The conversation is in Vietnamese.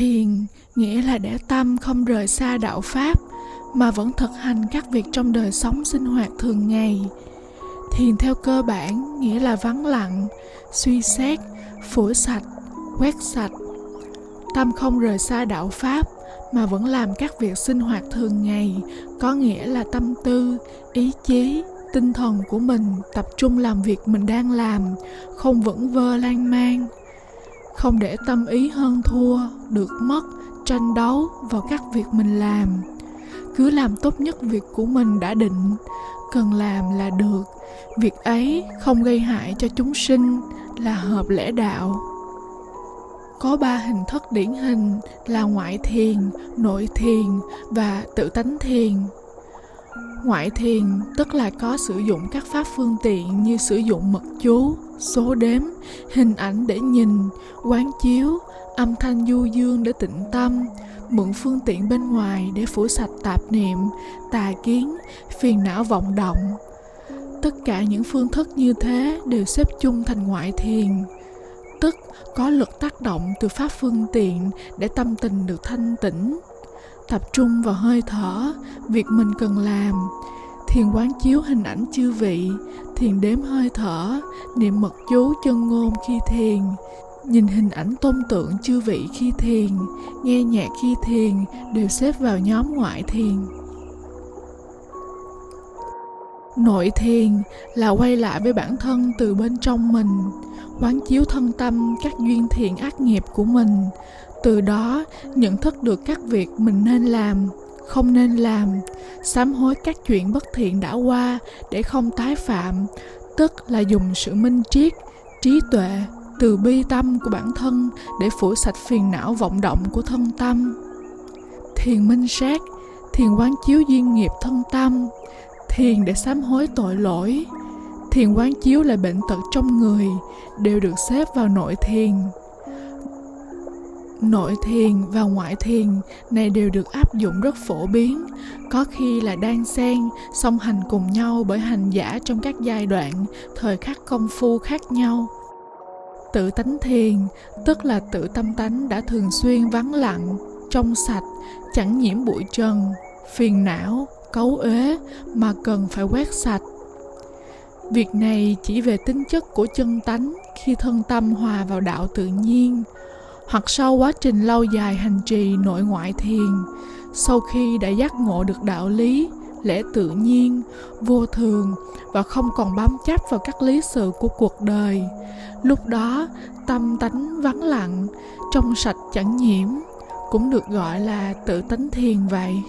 thiền nghĩa là để tâm không rời xa đạo pháp, mà vẫn thực hành các việc trong đời sống sinh hoạt thường ngày. Thiền theo cơ bản nghĩa là vắng lặng, suy xét, phủi sạch, quét sạch. Tâm không rời xa đạo pháp, mà vẫn làm các việc sinh hoạt thường ngày, có nghĩa là tâm tư, ý chí, tinh thần của mình tập trung làm việc mình đang làm, không vững vơ lan man không để tâm ý hơn thua, được mất, tranh đấu vào các việc mình làm. Cứ làm tốt nhất việc của mình đã định, cần làm là được. Việc ấy không gây hại cho chúng sinh, là hợp lẽ đạo. Có ba hình thức điển hình là ngoại thiền, nội thiền và tự tánh thiền ngoại thiền, tức là có sử dụng các pháp phương tiện như sử dụng mật chú, số đếm, hình ảnh để nhìn, quán chiếu, âm thanh du dương để tịnh tâm, mượn phương tiện bên ngoài để phủ sạch tạp niệm, tà kiến, phiền não vọng động. Tất cả những phương thức như thế đều xếp chung thành ngoại thiền. Tức, có lực tác động từ pháp phương tiện để tâm tình được thanh tĩnh tập trung vào hơi thở, việc mình cần làm. Thiền quán chiếu hình ảnh chư vị, thiền đếm hơi thở, niệm mật chú chân ngôn khi thiền, nhìn hình ảnh tôn tượng chư vị khi thiền, nghe nhạc khi thiền, đều xếp vào nhóm ngoại thiền nội thiền là quay lại với bản thân từ bên trong mình, quán chiếu thân tâm các duyên thiện ác nghiệp của mình. Từ đó, nhận thức được các việc mình nên làm, không nên làm, sám hối các chuyện bất thiện đã qua để không tái phạm, tức là dùng sự minh triết, trí tuệ từ bi tâm của bản thân để phủ sạch phiền não vọng động của thân tâm. Thiền minh sát, thiền quán chiếu duyên nghiệp thân tâm thiền để sám hối tội lỗi. Thiền quán chiếu lại bệnh tật trong người đều được xếp vào nội thiền. Nội thiền và ngoại thiền này đều được áp dụng rất phổ biến, có khi là đang xen, song hành cùng nhau bởi hành giả trong các giai đoạn, thời khắc công phu khác nhau. Tự tánh thiền, tức là tự tâm tánh đã thường xuyên vắng lặng, trong sạch, chẳng nhiễm bụi trần, phiền não cấu uế mà cần phải quét sạch. Việc này chỉ về tính chất của chân tánh khi thân tâm hòa vào đạo tự nhiên, hoặc sau quá trình lâu dài hành trì nội ngoại thiền, sau khi đã giác ngộ được đạo lý, lẽ tự nhiên, vô thường và không còn bám chấp vào các lý sự của cuộc đời, lúc đó tâm tánh vắng lặng, trong sạch chẳng nhiễm, cũng được gọi là tự tánh thiền vậy.